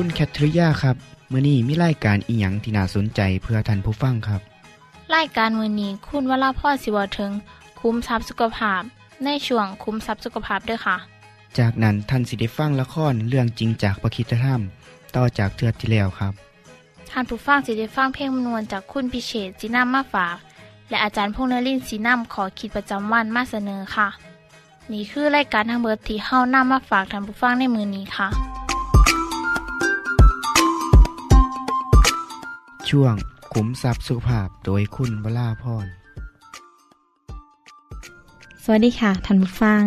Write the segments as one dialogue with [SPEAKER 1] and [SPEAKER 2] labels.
[SPEAKER 1] คุณแคทริยาครับมื้อนี้มีรายการอีหยังที่น่าสนใจเพื่อท่านผู้ฟังครับ
[SPEAKER 2] รายการมือนี้คุณวราพ่อสิวถึงคุ้มทรัพย์สุขภาพ ในช่วงคุ้มทรัพย์สุขภาพด้วยค่ะ
[SPEAKER 1] จากนั้นท่านสิได้ฟังละครเรื่องจริงจากประคีตธรรม ต่อจากเทือกที่แล้วครับ
[SPEAKER 2] ท่านผู้ฟังสิได้ฟังเพลงมนวนจากคุณพิเชษจีนัมมาฝาก และอาจารย์พงษ์นรินทร์สีนัมขอขีดประจำวันมาเสนอค่ะ นี่คือรายการทางเบอร์ที่เฮ้านํมาฝากท่านผู้ฟังในมือนี้ค่ะ
[SPEAKER 1] ช่วงขุมทรัพย์สุขภาพโดยคุณวราพร
[SPEAKER 3] สวัสดีค่ะท่านผู้ฟัง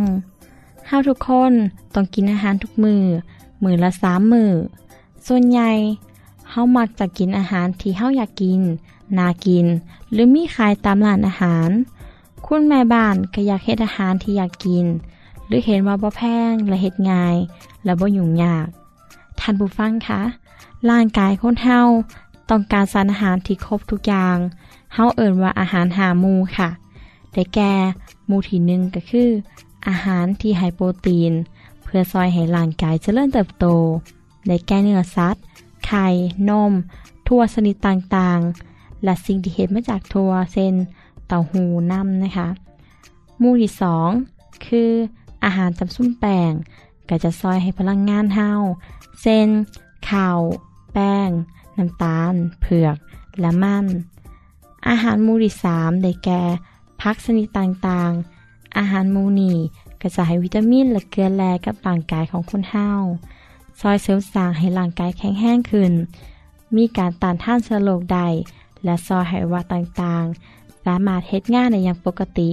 [SPEAKER 3] เฮาทุกคนต้องกินอาหารทุกมือ มือละสามมือ ส่วนใหญ่เฮามักจะกินอาหารที่เฮาอยากกิน นากิน หรือมีขายตามร้านอาหาร คุณแม่บ้านก็อยากเฮ็ดอาหารที่อยากกิน หรือเห็นว่าบ่แพงและเฮ็ดง่าย และบ่ยุ่งยาก ท่านผู้ฟังคะร่างกายคนเฮา ต้องการสารอาหารที่ครบทุกอย่างเฮาเอิ่นว่าอาหารหาหมูค่ะได้แก่หมูที่หนึ่งก็คือ อาหารที่ไฮโปรตีน เพื่อซอยให้ร่างกายเจริญเติบโตได้แก่เนื้อสัตว์ ไข่ นม ทั่วชนิดต่างๆ และสิ่งที่เห็นมาจากทั่วเช่นเต้าหูน้ำนะคะหมู่ที่สองคืออาหารจำซุ้มแป้งก็จะซอยให้พลังงานเฮาเช่นข้าว แป้ง น้ำตาล เผือก และมันอาหารมู่ที่สามได้แก่พักชนิดต่างๆ อาหารมูนีก็จะให้วิตามินและเกลือแร่กับร่างกายของคนเฮาซอยเสริมสร้างให้ร่างกายแข็งแรงขึ้น มีการต้านทานเชื้อโรคได้และซอยห้อวัยวะต่างๆ สามารถเฮ็ดงานได้อย่างปกติ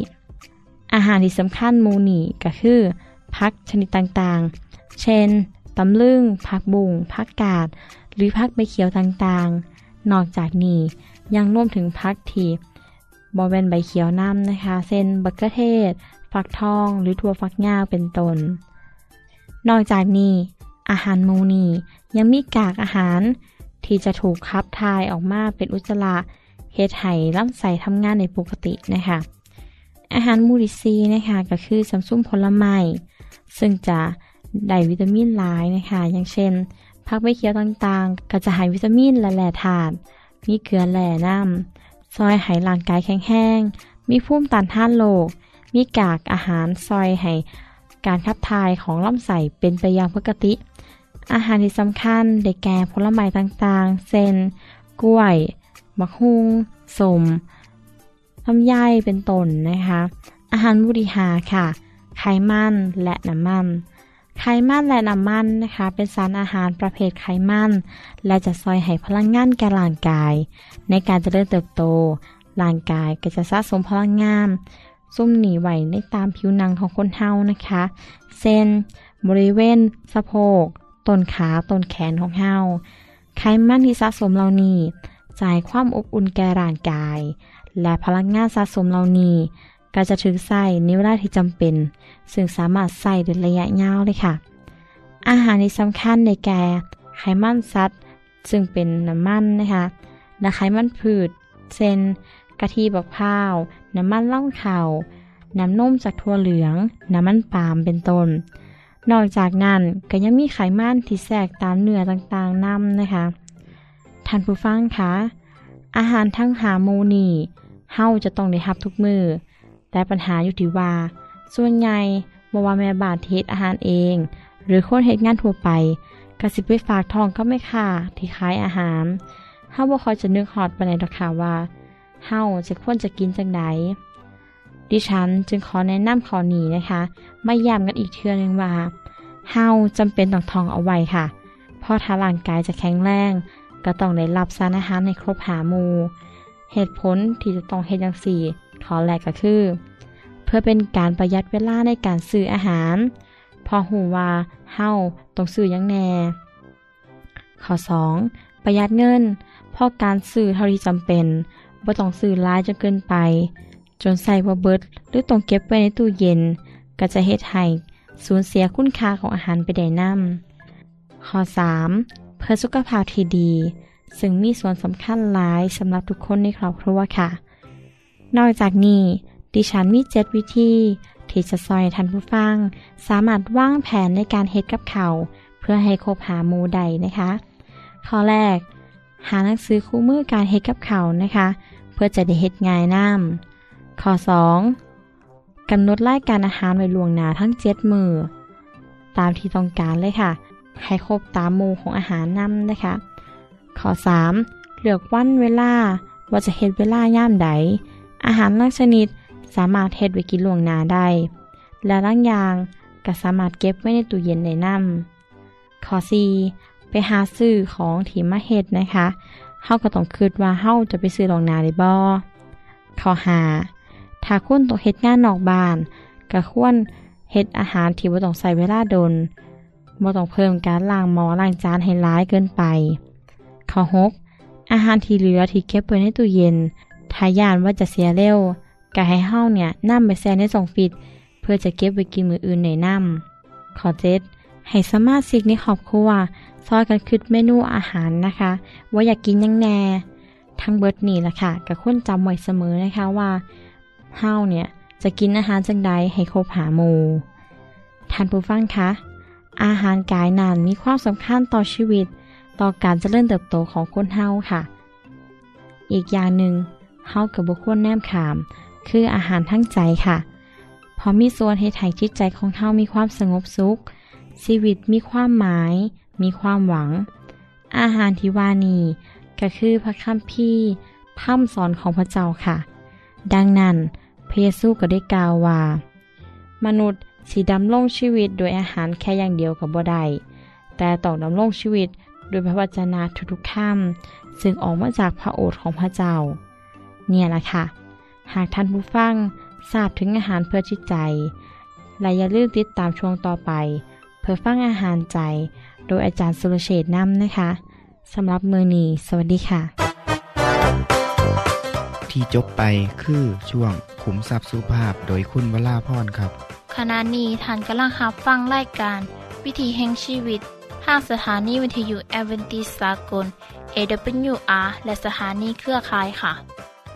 [SPEAKER 3] อาหารที่สำคัญมูนีก็คือพักชนิดต่างๆ เช่นตำลึง ผักบุ้งผักกาด หรือผักใบเขียวต่างๆ นอกจากนี้ยังรวมถึงผักที่บอเวนใบเขียวน้ำนะคะ เช่นบักเกเทศ ฟักทอง หรือถั่วฟักยาวเป็นต้น นอกจากนี้ อาหารมูนียังมีกากอาหารที่จะถูกขับถ่ายออกมาเป็นอุจจาระเฮดให้ลำไส้ทำงานในปกตินะคะ อาหารมูดิซีนะคะก็คือสัมซุมผลไม้ซึ่งจะได้วิตามินหลายนะคะ อย่างเช่น ผักใบเขียวต่างๆ ก็จะให้วิตามินและแร่ธาตุมีเกลือแร่น้ำซอยให้ร่างกายแข็งแรงมีภูมิต้านทานโรคมีกากอาหารซอยให้การขับถ่ายของลำไส้เป็นไปอย่างปกติ อาหารที่สำคัญได้แก่ผลไม้ต่างๆ เช่นกล้วยมะฮุงสมลำไยเป็นต้นนะคะ อาหารบุริหาค่ะ ไขมันและน้ำมัน ไขมันและน้ำมันนะคะ เป็นสารอาหารประเภทไขมัน และจะซอยให้พลังงานแก่ร่างกาย ในการจเจริญเติบโต ร่างกายก็จะสะสมพลังงานซุ่มหนีไหวในตามผิวหนังของคนเฮานะคะ เส้น บริเวณ สะโพกต้นขาต้นแขนของเฮาไขมันที่สะสมเหล่านี้จ่ายความอบอุ่นแก่ร่างกาย และพลังงานสะสมเหล่านี้ ก็จะถึงใส่ในเวลาที่จำเป็น ซึ่งสามารถใส่ในระยะยาวเลยค่ะ อาหารที่สำคัญในแก่ไขมันสัตว์ ซึ่งเป็นน้ำมันนะคะ และไขมันพืชเช่นกะทิบักพร้าว น้ำมันล่องข่าวน้ำนมจากถั่วเหลือง น้ำมันปาล์มเป็นต้น นอกจากนั้นก็ยังมีไขมันที่แทรกตามเนื้อต่างๆนำนะคะ ท่านผู้ฟังคะ อาหารทั้งหาโมนีเฮาจะต้องได้รับทุกมือ แต่ปัญหาอยู่ที่ว่า ส่วนใหญ่บ่ว่าแม่บานที่เฮ็ดอาหารเอง หรือคนเฮ็ดงานทั่วไปกระสิบไปฝากทองก็ไม่ค่ะที่ขายอาหารเฮาบ่ค่อยจะนึกฮอดปานใดดอกค่ะว่าเฮาจะควรจะกินจังไดดิฉันจึงขอแนะนำข้อนี้นะคะมาย้ำกันอีกเทื่อนึงว่าเฮาจำเป็นต้องทองเอาไว้ค่ะ เพราะถ้าร่างกายจะแข็งแรงก็ต้องได้รับสารอาหารในครบหามู เหตุผลที่จะต้องเฮ็ดจังซี่ ข้อแรกก็คือ เพื่อเป็นการประหยัดเวลาในการซื้ออาหาร พอหูว่าเฮาต้องซื้อยังแน่ ข้อ 2. ประหยัดเงินเพราะการซื้อเท่าที่จำเป็นบ่ต้องซื้อหลายจนเกินไป จนใส่บ่เบิดหรือต้องเก็บไว้ในตู้เย็น ก็จะเฮ็ดให้สูญเสียคุณค่าของอาหารไปได้นำข้อ 3. เพื่อสุขภาพที่ดี ซึ่งมีส่วนสำคัญหลายสำหรับทุกคนในครอบครัวค่ะ นอกจากนี้ ดิฉันมีเจ็ดวิธี ที่จะซอยท่านผู้ฟัง สามารถวางแผนในการเฮ็ดกับเขา เพื่อให้ครบหาหมูใดนะคะ ข้อแรก หาหนังสือคู่มือการเฮ็ดกับเขานะคะ เพื่อจะได้เฮ็ดง่ายน้ำข้อ 2. กำหนดรายการอาหารไว้ล่วงหน้าทั้งเจ็ดมือตามที่ต้องการเลยค่ะ ให้ครบตามหมู่ของอาหารนำนะคะ ข้อ 3. เลือกวันเวลาว่าจะเฮ็ดเวลาย่ามใด อาหารลักชนิดสามารถเฮ็ดไว้กินล่วงหน้าได้ และล่างยางก็สามารถเก็บไว้ในตู้เย็นได้นำข้อ 4. ไปหาซื้อของที่มาเฮ็ดนะคะเฮาก็ต้องคิดว่าเฮาจะไปซื้อล่วงหน้าได้บ่ข้อ 5. ถ้าคุณต้องเฮ็ดงานนอกบ้านก็ควรเฮ็ดอาหารที่บ่ต้องใช้เวลาดนบ่ต้องเพิ่มการล้างหม้อล้างจานให้ร้ายเกินไป ข้อ 6. อาหารที่เหลือที่เก็บไว้ในตู้เย็น ถ้ายานว่าจะเสียเร็วก็ให้เฮ้าเนี่ยนำไปแช่ในซองฟิตเพื่อจะเก็บไว้กินมืออื่นในน้ำข้อ 7. ให้สมาชิกในครอบครัวซอยกันคิดเมนูอาหารนะคะ ว่าอยากกินยังแน่ ทั้งเบิร์ดนี่แหละค่ะก็ควรจำไว้เสมอนะคะว่าเฮ้าเนี่ยจะกินอาหารจังใดให้ครบหาหมูท่านผู้ฟังคะอาหารกายนานมีความสำคัญต่อชีวิต ต่อการเจริญเติบโตของคนเฮาค่ะ อีกอย่างหนึ่ง เฮากับบุควรแนมขาม คืออาหารทั้งใจค่ะเพราะมีส่วนให้ไถ่จิตใจของเฮามีความสงบสุข ชีวิตมีความหมาย มีความหวัง อาหารที่ว่านี้ก็คือพระคัมภีร์พร่ำสอนของพระเจ้าค่ะ ดังนั้นพระเยซูก็ได้กล่าวว่า มนุษย์สีดำรงชีวิตโดยอาหารแค่อย่างเดียวกับบ่ได้แต่ต้องดำรงชีวิตโดยพระวจนะทุกๆคำซึ่งออกมาจากพระโอษฐ์ของพระเจ้า เนี่ยแหละค่ะ หากท่านผู้ฟังทราบถึงอาหารเพื่อจิตใจ และอย่าลืมติดตามช่วงต่อไป เพื่อฟังอาหารใจ โดยอาจารย์สุรเชษฐ์นำนะคะสำหรับมือนีสวัสดีค่ะ
[SPEAKER 1] ที่จบไปคือช่วงขุมทรัพย์สุภาพโดยคุณวราพรครับ
[SPEAKER 2] ขณะนี้ท่านกำลังรับฟังรายการ วิถีแห่งชีวิตทางสถานีวิทยุแอเวนติสากล AWR และสถานีเครือข่ายค่ะ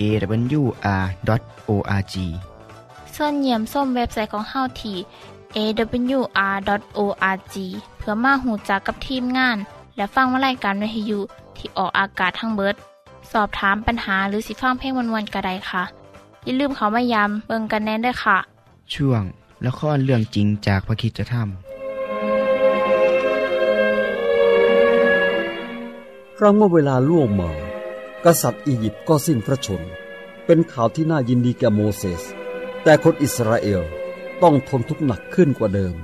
[SPEAKER 1] awr.org
[SPEAKER 2] ส่วนเยี่ยมส้มเว็บไซต์ของเฮาที่ awr.org เพื่อมาหูจักกับทีมงาน และฟังวารายการวิทยุที่ออกอากาศทั้งเบิด สอบถามปัญหาหรือสิฟังเพลงวันๆกระไดค่ะ อย่าลืมเขามายามเบิงกันแน่นด้วยค่ะ
[SPEAKER 1] ช่วงละครเรื่องจริงจากพระคิดจะท
[SPEAKER 4] ครั้งเมื่อเวลาล่วงมา กษัตริย์อียิปต์ก็สิ้นพระชน เป็นข่าวที่น่ายินดีแก่โมเสส แต่คนอิสราเอลต้องทนทุกข์หนักขึ้นกว่าเดิม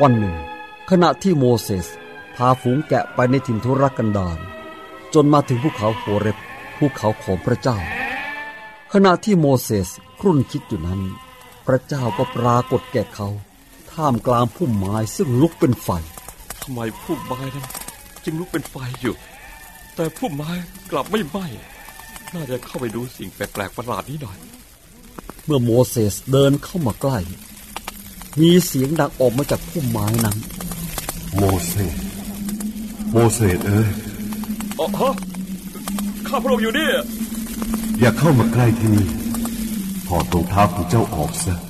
[SPEAKER 4] วันหนึ่ง ขณะที่โมเสสพาฝูงแกะไปในถิ่นทุรกันดารจนมาถึงภูเขาโฮเรบภูเขาของพระเจ้า ขณะที่โมเสสครุ่นคิดอยู่นั้น พระเจ้าก็ปรากฏแก่เขา ท่ามกลางพุ่มไม้ซึ่งลุกเป็นไฟ
[SPEAKER 5] ทำไมพุ่มไม้นั้นจึงลุกเป็นไฟอยู่ แต่พุ่มไม้กลับไม่ไหม้น่าจะเข้าไปดูสิ่งแปลกๆประหลาดนี้หน่อย
[SPEAKER 4] เมื่อโมเสสเดินเข้ามาใกล้พมีเสียงดังออกมาจากพุ่มไม้นั้น
[SPEAKER 6] โมเสสโมเสสเอ้ย
[SPEAKER 5] อ๋อฮะข้าพระองค์อยู่นี่
[SPEAKER 6] อย่าเข้ามาใกล้ที่นี่ถอดรองเท้าของเจ้าออกซะเพ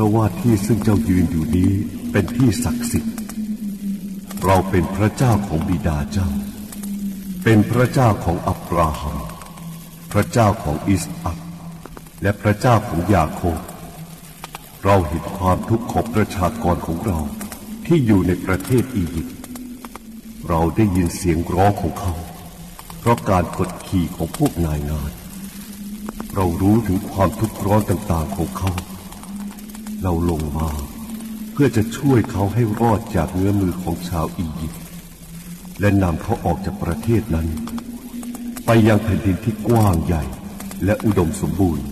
[SPEAKER 6] ราะว่าที่ซึ่งเจ้ายืนอยู่นี้เป็นที่ศักดิ์สิทธิ์ เราเป็นพระเจ้าของบิดาเจ้า เป็นพระเจ้าของอับราฮัม พระเจ้าของอิสอัคและพระเจ้าของยาโคบเราเห็นความทุกข์ของประชากรของเราที่อยู่ในประเทศอียิปต์ เราได้ยินเสียงร้องของเขา เพราะการกดขี่ของพวกนายงาน เรารู้ถึงความทุกข์ร้อนต่างๆของเขา เราลงมา เพื่อจะช่วยเขาให้รอดจากเงื้อมือของชาวอียิปต์และนำเขาออกจากประเทศนั้น ไปยังแผ่นดินที่กว้างใหญ่และอุดมสมบูรณ์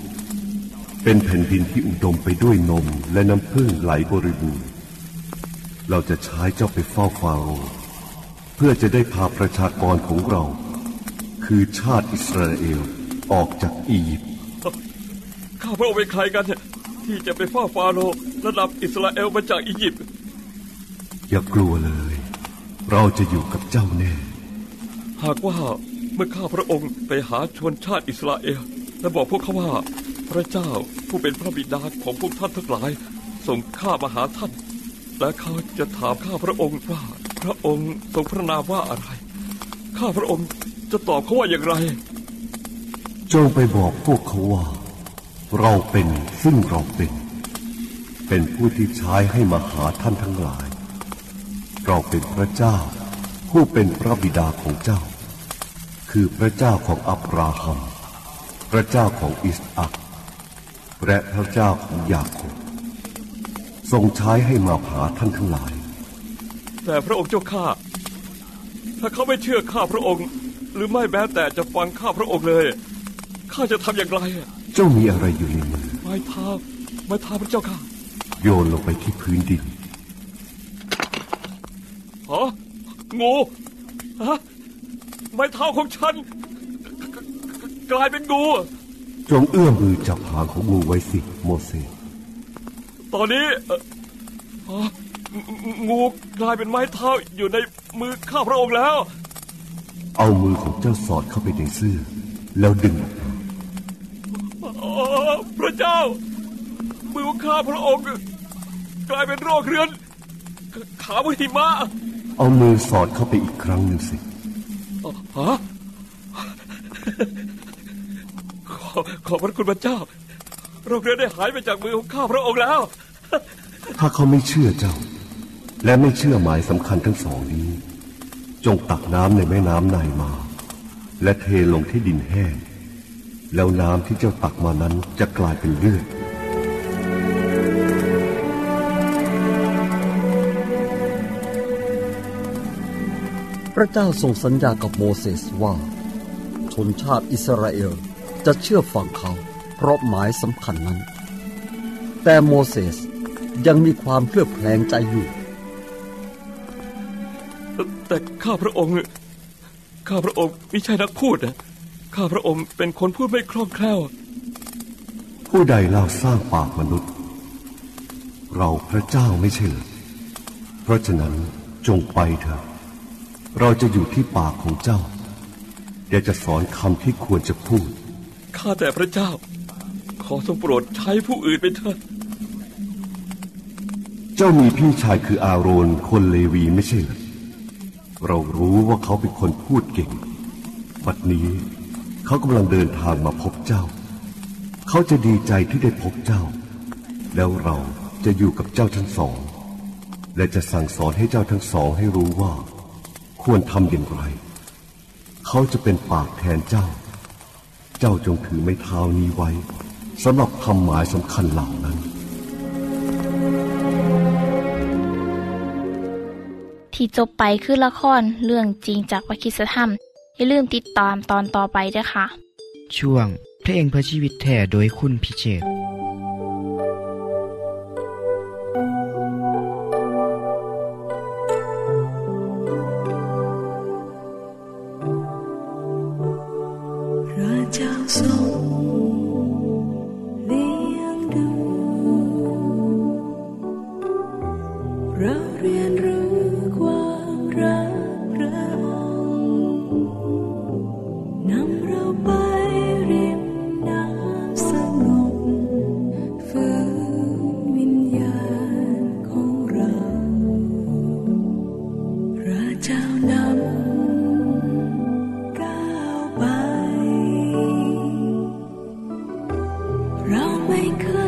[SPEAKER 6] เป็นแผ่นดินที่อุดมไปด้วยนมและน้ำพึ่งไหลบริบูรณ์ เราจะใช้เจ้าไปเฝ้าฟาโรห์เพื่อจะได้พาประชากรของเรา คือชาติอิสราเอลออกจากอียิปต์
[SPEAKER 5] ข้าพระองค์เป็นใครกันเนี่ย ที่จะไปเฝ้าฟาโรห์ระดับอิสราเอลมาจากอียิปต์
[SPEAKER 6] อย่ากลัวเลย เราจะอยู่กับเจ้าแน่
[SPEAKER 5] หากว่าเมื่อข้าพระองค์ไปหาชนชาติอิสราเอล และบอกพวกเขาว่า พระเจ้าผู้เป็นพระบิดาของพวกท่านทั้งหลาย ส่งข้ามาหาท่าน และเขาจะถามข้าพระองค์ว่า พระองค์ทรงพระนามว่าอะไร ข้าพระองค์จะตอบเขาว่าอย่างไร
[SPEAKER 6] จงไปบอกพวกเขาว่า เราเป็นซึ่งเราเป็น เป็นผู้ที่ใช้ให้มาหาท่านทั้งหลาย เราเป็นพระเจ้า ผู้เป็นพระบิดาของเจ้า คือพระเจ้าของอับราฮัม พระเจ้าของอิสอัคและพระเจ้าของยาโคบทรงใช้ให้มาหาท่านทั้งหลาย
[SPEAKER 5] แต่พระองค์เจ้าข้าถ้าเขาไม่เชื่อข้าพระองค์ หรือไม่แม้แต่จะฟังข้าพระองค์เลยข้าจะทำอย่างไรอะ
[SPEAKER 6] จ้ามีอะไรอยู่ในมือ
[SPEAKER 5] ไม้เท้าไม้เท้าพระเจ้าข้า
[SPEAKER 6] โยนลงไปที่พื้นดิน
[SPEAKER 5] ฮะงูฮะไม้เท้าของฉันกกกลายเป็นงู
[SPEAKER 6] จงเอื้อมมือจับหางของงูไว้สิโมเสส
[SPEAKER 5] ตอนนี้เอ่อฮะงงูกลายเป็นไม้เท้าอยู่ในมือข้าพระองค์แล้ว
[SPEAKER 6] เอามือของเจ้าสอดเข้าไปในเสื้อ แล้วดึงออกมา
[SPEAKER 5] อ๋อพระ เจ้า มือของข้าพระองค์ กลายเป็นโรคเรื้อนขามือหิมะ
[SPEAKER 6] เอามือสอดเข้าไปอีกครั้งหนึ่งสิ
[SPEAKER 5] ฮะขอขอบพระคุณพระเจ้า โรคเรื้อนได้หายไปจากมือของข้าพระองค์แล้ว
[SPEAKER 6] ถ้าเขาไม่เชื่อเจ้า และไม่เชื่อหมายสำคัญทั้งสองนี้ จงตักน้ำในแม่น้ำไนายมา และเทลงที่ดินแห้ง แล้วน้ำที่เจ้าตักมานั้นจะกลายเป็นเลือด
[SPEAKER 4] พระเจ้าทรงสัญญากับโมเสสว่า ชนชาติอิสราเอลจะเชื่อฟังเขา เพราะหมายสำคัญนั้น แต่โมเสสยังมีความเคลือบแคลงใจอยู่
[SPEAKER 5] แต่ข้าพระองค์ ข้าพระองค์ไม่ใช่นักพูดนะ ข้าพระองค์เป็นคนพูดไม่คล่องแคล่ว
[SPEAKER 6] ผู้ใดเล่าสร้างปากมนุษย์ เราพระเจ้าไม่ใช่เหรอเพราะฉะนั้นจงไปเถอะ เราจะอยู่ที่ปากของเจ้าเดี๋ยวจะสอนคำที่ควรจะพูด
[SPEAKER 5] ข้าแต่พระเจ้า ขอทรงโปรดใช้ผู้อื่นไปเถิด
[SPEAKER 6] เจ้ามีพี่ชายคืออาโรนคนเลวีไม่ใช่เหรอเรารู้ว่าเขาเป็นคนพูดเก่ง บัดนี้ เขากำลังเดินทางมาพบเจ้า เขาจะดีใจที่ได้พบเจ้า แล้วเราจะอยู่กับเจ้าทั้งสอง และจะสั่งสอนให้เจ้าทั้งสองให้รู้ว่า ควรทำอย่างไร เขาจะเป็นปากแทนเจ้า เจ้าจงถือไม้เท้านี้ไว้สำหรับทำหมายสำคัญเหล่านั้น
[SPEAKER 2] ที่จบไปคือละครเรื่องจริงจากวิคิสธรรม อย่าลืมติดตามตอนต่อไปด้วยค่ะ
[SPEAKER 1] ช่วงเพลงเพื่อชีวิตแท่โดยคุณพิเชษฐ์
[SPEAKER 7] พระเจ้าทรง 每个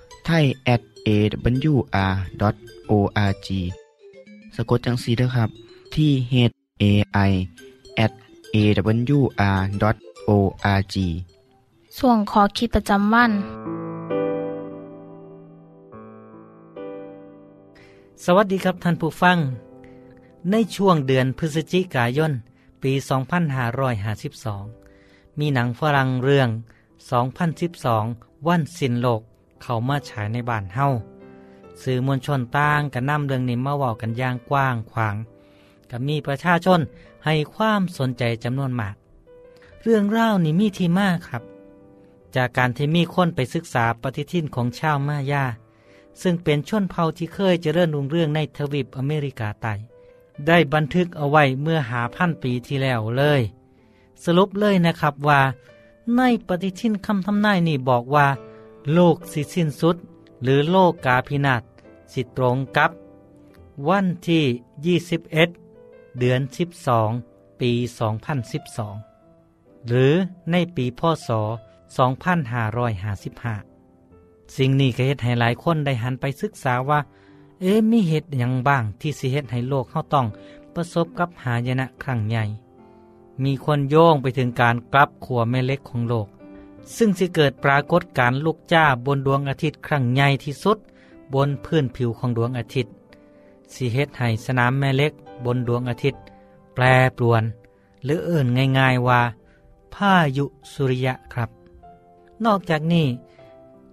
[SPEAKER 1] ไทย at awr.org สะกดจังสีนะครับ ที่ h a i at awr.org
[SPEAKER 2] ส่วนขอคิดประจำวัน
[SPEAKER 8] สวัสดีครับท่านผู้ฟัง ในช่วงเดือนพฤศจิกายน ปี 2552 มีหนังฝรั่งเรื่อง 2012 วันสิ้นโลก เขามาฉายในบ้านเฮาสื่อมวลชนต่างกันนำเรื่องนี้มาเว้ากันอย่างกว้างขวางก็มีประชาชนให้ความสนใจจำนวนมาก เรื่องเล่านี่มีที่มากครับ จากการที่มีคนไปศึกษาปฏิทินของชาวมายา ซึ่งเป็นชนเผ่าที่เคยเจริญรุ่งเรื่องในทวีปอเมริกาใต้ได้บันทึกเอาไว้เมื่อหาพันปีที่แล้วเลย สรุปเลยนะครับว่า ในปฏิทินคำทำนายนี่บอกว่า โลกสิสิ้นสุด หรือโลกกาพินาศสิตรงกับ วันที่ 21 เดือน 12 ปี 2012 หรือในปีพศ 2555 สิ่งนี้ก็เฮ็ดให้หลายคนได้หันไปศึกษาว่า เอ๊ะมีเหตุอย่างบ้างที่สิเฮ็ดให้โลกเฮาต้องประสบกับหายนะครั้งใหญ่ มีคนโยงไปถึงการกลับขัวแม่เล็กของโลก ซึ่งสิเกิดปรากฏการลุกจ้าบนดวงอาทิตย์ครั้งใหญ่ที่สุด บนพื้นผิวของดวงอาทิตย์สิเฮ็ดให้สนามแม่เล็กบนดวงอาทิตย์ แปรปรวน หรือเอื่นง่ายๆว่าพายุสุริยะครับ นอกจากนี้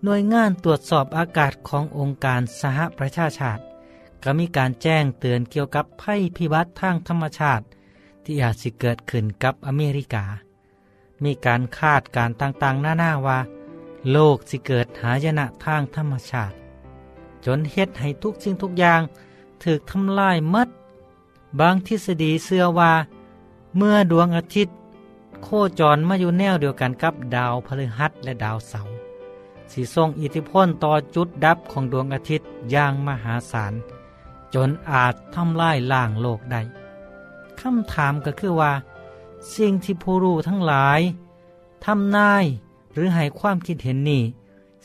[SPEAKER 8] หน่วยงานตรวจสอบอากาศขององค์การสหประชาชาติ ก็มีการแจ้งเตือนเกี่ยวกับภัยพิบัติทางธรรมชาติ ที่อาจสิเกิดขึ้นกับอเมริกา มีการคาดการต่างๆ หน้าๆว่า โลกสิเกิดหายนะทางธรรมชาติ จนเฮ็ดให้ทุกสิ่งทุกอย่างถูกทำลายมัด บางทฤษฎีเชื่อว่า เมื่อดวงอาทิตย์ โคจรมาอยู่แนวเดียวกันกับดาวพฤหัสและดาวเสาร์สิส่งอิทธิพลต่อจุดดับของดวงอาทิตย์อย่างมหาศาลจนอาจทำลายล่างโลกได้คำถามก็คือว่า สิ่งที่ผู้รู้ทั้งหลายทำนายหรือให้ความคิดเห็นนี่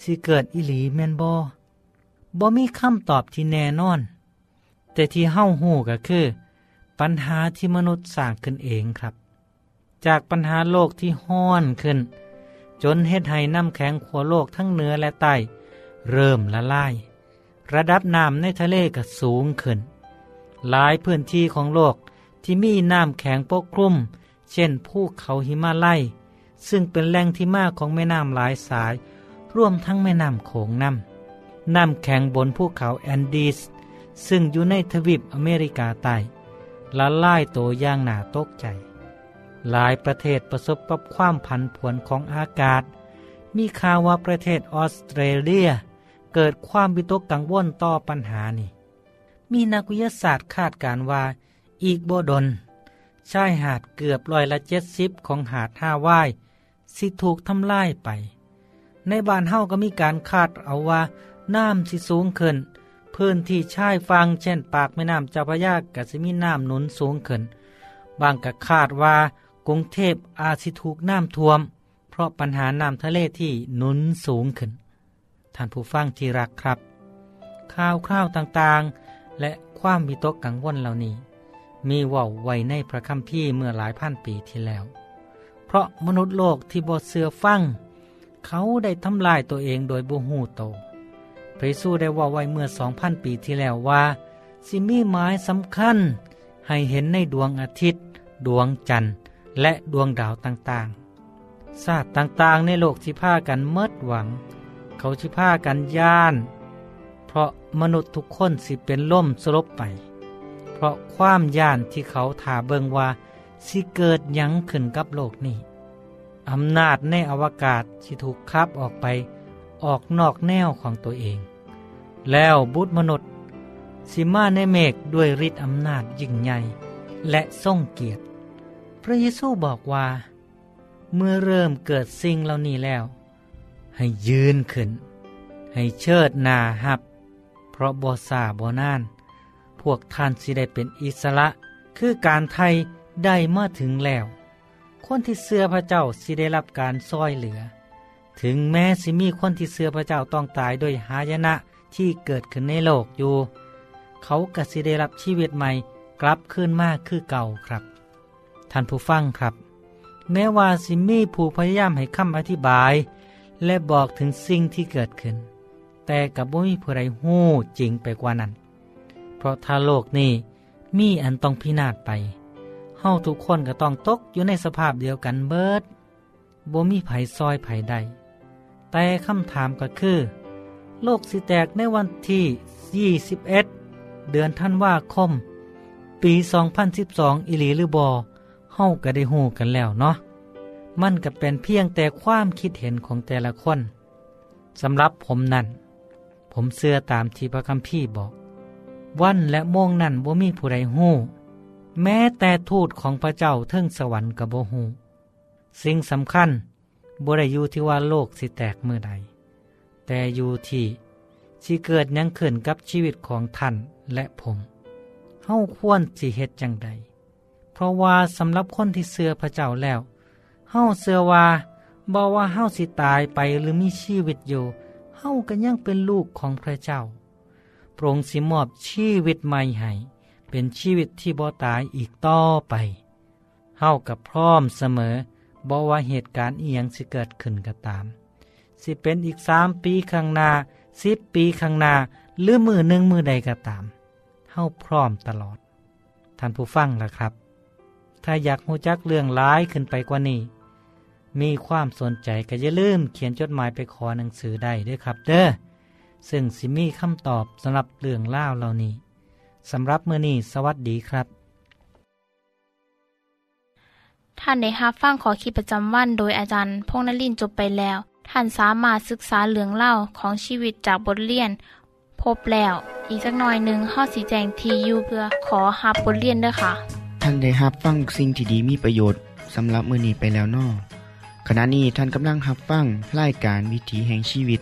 [SPEAKER 8] สิเกิดอิหลีแมนบอบ่มีคำตอบที่แน่นอน แต่ที่เฮ้าหูก็คือ ปัญหาที่มนุษย์สร้างขึ้นเองครับ จากปัญหาโลกที่ห้อนขึ้น จนเฮ็ดให้น้ำแข็งขัวโลกทั้งเหนือและใต้ เริ่มละลาย ระดับน้ำในทะเลก็สูงขึ้น หลายพื้นที่ของโลกที่มีน้ำแข็งปกคลุม เช่นภูเขาหิมาลัย ซึ่งเป็นแหล่งที่มาของแม่น้ำหลายสาย ร่วมทั้งแม่น้ำโขงน้ำน้ำแข็งบนภูเขาแอนดีส ซึ่งอยู่ในทวีปอเมริกาใต้ละลายตัวย่างหนาตกใจ หลายประเทศประสบกับความผันผวนของอากาศ มีข่าวว่าประเทศออสเตรเลีย เกิดความวิตกกังวลต่อปัญหานี้มีนักวิทยาศาสตร์คาดการว่า อีกบดน ชายหาดเกือบร้อยละเจ็ดสิบของหาดห้าว่ายสิถูกทำลายไป ในบ้านเฮาก็มีการคาดเอาว่า น้ำสิสูงขึ้น พื้นที่ชายฟังเช่นปากแม่น้ำเจ้าพระยาก็สิมีน้ำหนุนสูงขึ้น บางก็คาดว่ากรุงเทพอาจสิถูกน้ำท่วม เพราะปัญหาน้ำทะเลที่หนุนสูงขึ้น ท่านผู้ฟังที่รักครับข่าวคราวต่างๆ และความวิตกกังวลเหล่านี้ มีว่าไว้ในพระคัมภีร์เมื่อหลายพันปีที่แล้ว เพราะมนุษย์โลกที่บดเสือฟัง เขาได้ทำลายตัวเองโดยบุหูโต พระเยซูได้ว่าไว้เมื่อสองพันปีที่แล้วว่าสิมีหมายสำคัญให้เห็นในดวงอาทิตย์ ดวงจันทร์ และดวงดาวต่างๆ ศาสตร์ต่างๆ ในโลกที่พากันเมิดหวัง เขาที่พากันย่าน เพราะมนุษย์ทุกคนสิเป็นล่มสลบไป ราะความย่านที่เขาถาเบิงว่า สิเกิดยังขึ้นกับโลกนี้อำนาจในอวกาศสิถูกคับออกไป ออกนอกแนวของตัวเอง แล้วบุตรมนุษย์ สิมาในเมฆด้วยฤทธิ์อำนาจยิ่งใหญ่และทรงเกียรติ พระเยซูบอกว่า เมื่อเริ่มเกิดสิ่งเหล่านี้แล้ว ให้ยืนขึ้น ให้เชิดหนาหับ เพราะบ่ซาบ่นาน พวกท่านสิได้เป็นอิสระ คือการไทยได้มาถึงแล้ว คนที่เสื้อพระเจ้าสิได้รับการซอยเหลือ ถึงแม้สิมีคนที่เสื้อพระเจ้าต้องตายด้วยหายนะที่เกิดขึ้นในโลกอยู่ เขากสิได้รับชีวิตใหม่กลับคืนมากคือเก่าครับ ท่านผู้ฟังครับ แม้ว่าสิมีผู้พยายามให้คำอธิบาย และบอกถึงสิ่งที่เกิดขึ้น แต่กับบ่มีผู้ใดหู้จริงไปกว่านั้น ราะถ้าโลกนี้มีอันต้องพินาศไป เฮาทุกคนก็ต้องตกอยู่ในสภาพเดียวกันเบิดบ่มีไผซอยไผใด แต่คำถามก็คือ โลกสิแตกในวันที่ 21 เดือนท่านว่าคม ปี 2012 อิลีหรือบอเฮาก็ได้หูกันแล้วเนาะ มันก็เป็นเพียงแต่ความคิดเห็นของแต่ละคน สำหรับผมนั่น ผมเชื่อตามที่พระคัมภีร์บอก วันและโมงนั่นบ่มีผู้ใดหู้ แม้แต่ทูตของพระเจ้าเทิงสวรรค์กับบ่หู สิ่งสำคัญบ่ได้อยู่ที่ว่าโลกสิแตกเมื่อใด แต่อยู่ที่สิเกิดยังขึ้นกับชีวิตของท่านและผมเฮาควรสิเฮ็ดจังใด เพราะว่าสำหรับคนที่เชื่อพระเจ้าแล้วเฮาเชื่อว่าบ่ว่าเฮาสิตายไปหรือมีชีวิตอยู่เฮาก็ยังเป็นลูกของพระเจ้า พระองค์สิมอบชีวิตใหม่ให้เป็นชีวิตที่บ่ตายอีกต่อไปเฮากับพร้อมเสมอบ่ว่าเหตุการณ์เอียงสิเกิดขึ้นก็ตาม สิเป็นอีกสามปีข้างหน้าสิบปีข้างหน้าหรือมือหนึ่งมือใดก็ตามเฮาพร้อมตลอด ท่านผู้ฟังล่ะครับ ถ้าอยากหูจักเรื่องร้ายขึ้นไปกว่านี้ มีความสนใจก็อย่าลืมเขียนจดหมายไปขอหนังสือได้ด้วยครับ เด้อ ซึ่งสิมีคำตอบสำหรับเรื่องเล่าเหล่านี้สำหรับมือนี้สวัสดีครับ
[SPEAKER 2] ท่านได้รับฟังขอคิดประจำวันโดยอาจารย์พงษ์นลินทร์จบไปแล้ว ท่านสามารถศึกษาเรื่องเล่าของชีวิตจากบทเรียน พบแล้ว อีกสักหน่อยหนึ่งข้อสีแจงทียูเพื่อขอฮับบทเรียนด้วยค่ะ
[SPEAKER 1] ท่านได้รับฟังสิ่งที่ดีมีประโยชน์สำหรับมือนี้ไปแล้วนอขณะนี้ท่านกำลังรับฟังรายการวิถีแห่งชีวิต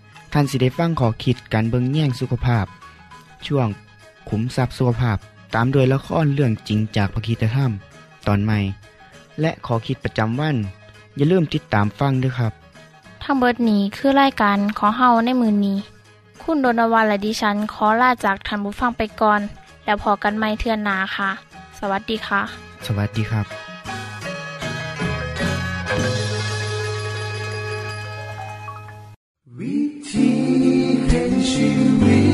[SPEAKER 1] ท่านสิได้ฟังขอคิดการเบิงแย่งสุขภาพ ช่วงขุมทรัพย์สุขภาพตามโดยละครเรื่องจริงจากพระคีตธรรม ตอนใหม่ และขอคิดประจำวัน อย่าลืมติดตามฟังด้วยครับ
[SPEAKER 2] ทั้งเบิดนี้คือรายการขอเฮาในมือนี้ คุณโดนวันและดิฉันขอลาจากทันบุฟังไปก่อน แล้วพอกันไม่เทื่อนหนาค่ะ สวัสดีค่ะ
[SPEAKER 1] สวัสดีครับ you me.